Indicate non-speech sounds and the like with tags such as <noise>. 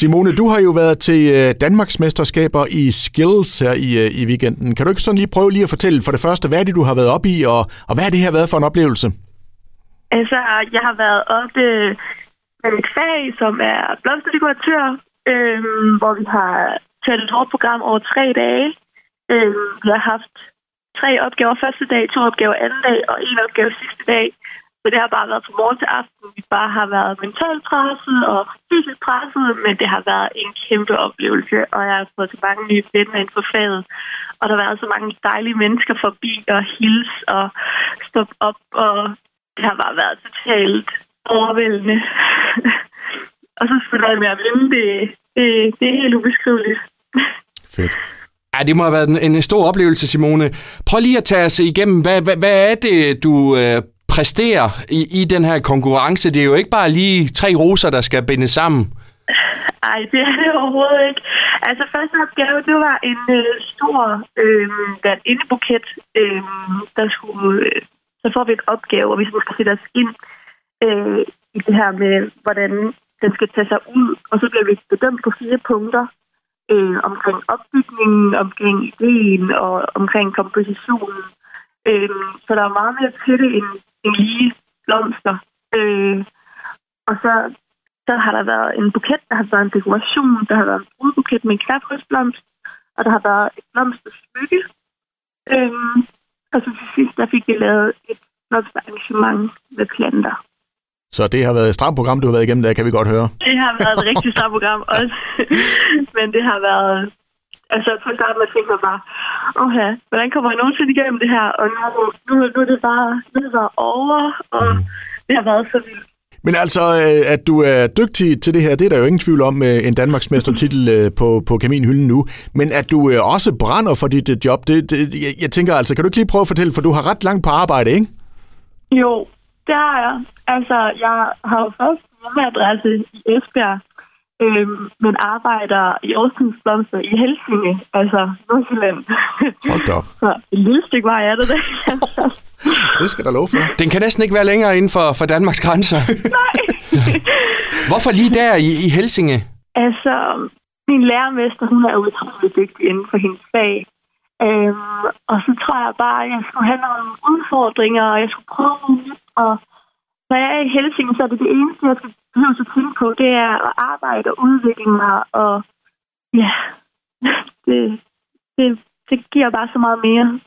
Simone, du har jo været til øh, Danmarks mesterskaber i skills her i, øh, i weekenden. Kan du ikke sådan lige prøve lige at fortælle for det første, hvad er det, du har været op i, og, og hvad er det her været for en oplevelse? Altså, jeg har været oppe øh, med et fag, som er blomsterdekoratør, øh, hvor vi har taget et hårdt program over tre dage. Øh, vi har haft tre opgaver første dag, to opgaver anden dag og en opgave sidste dag. Så det har bare været fra morgen til aften. Vi bare har været mentalt presset og fysisk presset, men det har været en kæmpe oplevelse, og jeg har fået så mange nye venner ind for faget. Og der har været så mange dejlige mennesker forbi og hils og stoppe op, og det har bare været totalt overvældende. <laughs> og så spiller jeg med at vinde, det, det, det er helt ubeskriveligt. Fedt. Ja, det må have været en, en stor oplevelse, Simone. Prøv lige at tage os igennem, hvad, hvad, hvad er det, du øh, præstere i, i den her konkurrence? Det er jo ikke bare lige tre roser, der skal bindes sammen. Nej, det er det overhovedet ikke. Altså, første opgave, det var en øh, stor øh, indebuket, øh, der skulle... Øh, så får vi en opgave, og vi skal sætte os ind øh, i det her med, hvordan den skal tage sig ud. Og så bliver vi bedømt på fire punkter øh, omkring opbygningen, omkring ideen og omkring kompositionen. Øh, så der er meget mere til det end, end lige blomster. Øh, og så, så har der været en buket, der har været en dekoration, der har været en brudbuket med en knapfrøsblomst, og der har været et blomstersmykke. Øh, og så til sidst, der fik vi lavet et blomsterarrangement med planter. Så det har været et stramt program, du har været igennem, der kan vi godt høre. Det har været et rigtig stramt program også. <laughs> Men det har været... Altså, på starten jeg tænkte jeg bare, åh ja, hvordan kommer jeg nogensinde igennem det her? Og nu, nu, nu er det bare, nu er det bare over, og mm. det har været så vildt. Men altså, øh, at du er dygtig til det her, det er der jo ingen tvivl om med en Danmarksmestertitel øh, på, på kaminhylden nu. Men at du øh, også brænder for dit job, det, det, jeg, jeg tænker altså, kan du ikke lige prøve at fortælle, for du har ret langt på arbejde, ikke? Jo, det har jeg. Altså, jeg har jo først hjemmeadresse i Esbjerg, øhm, men arbejder i Aarhus Blomster i Helsinge, altså Nordsjælland. Hold op. <laughs> Så et lille stykke vej er det der. <laughs> det skal der lov for. Den kan næsten ikke være længere inden for, for Danmarks grænser. <laughs> Nej. Hvorfor lige der i, i Helsinge? Altså, min lærermester, hun er utrolig dygtig inden for hendes fag. Øhm, og så tror jeg bare, at jeg skulle have nogle udfordringer, og jeg skulle prøve noget nyt. Og når jeg er i Helsinge, så er det det eneste, jeg skal behøve at tænke på, det er at arbejde og udvikle mig. Og ja, <laughs> det, det, det giver bare så meget mere.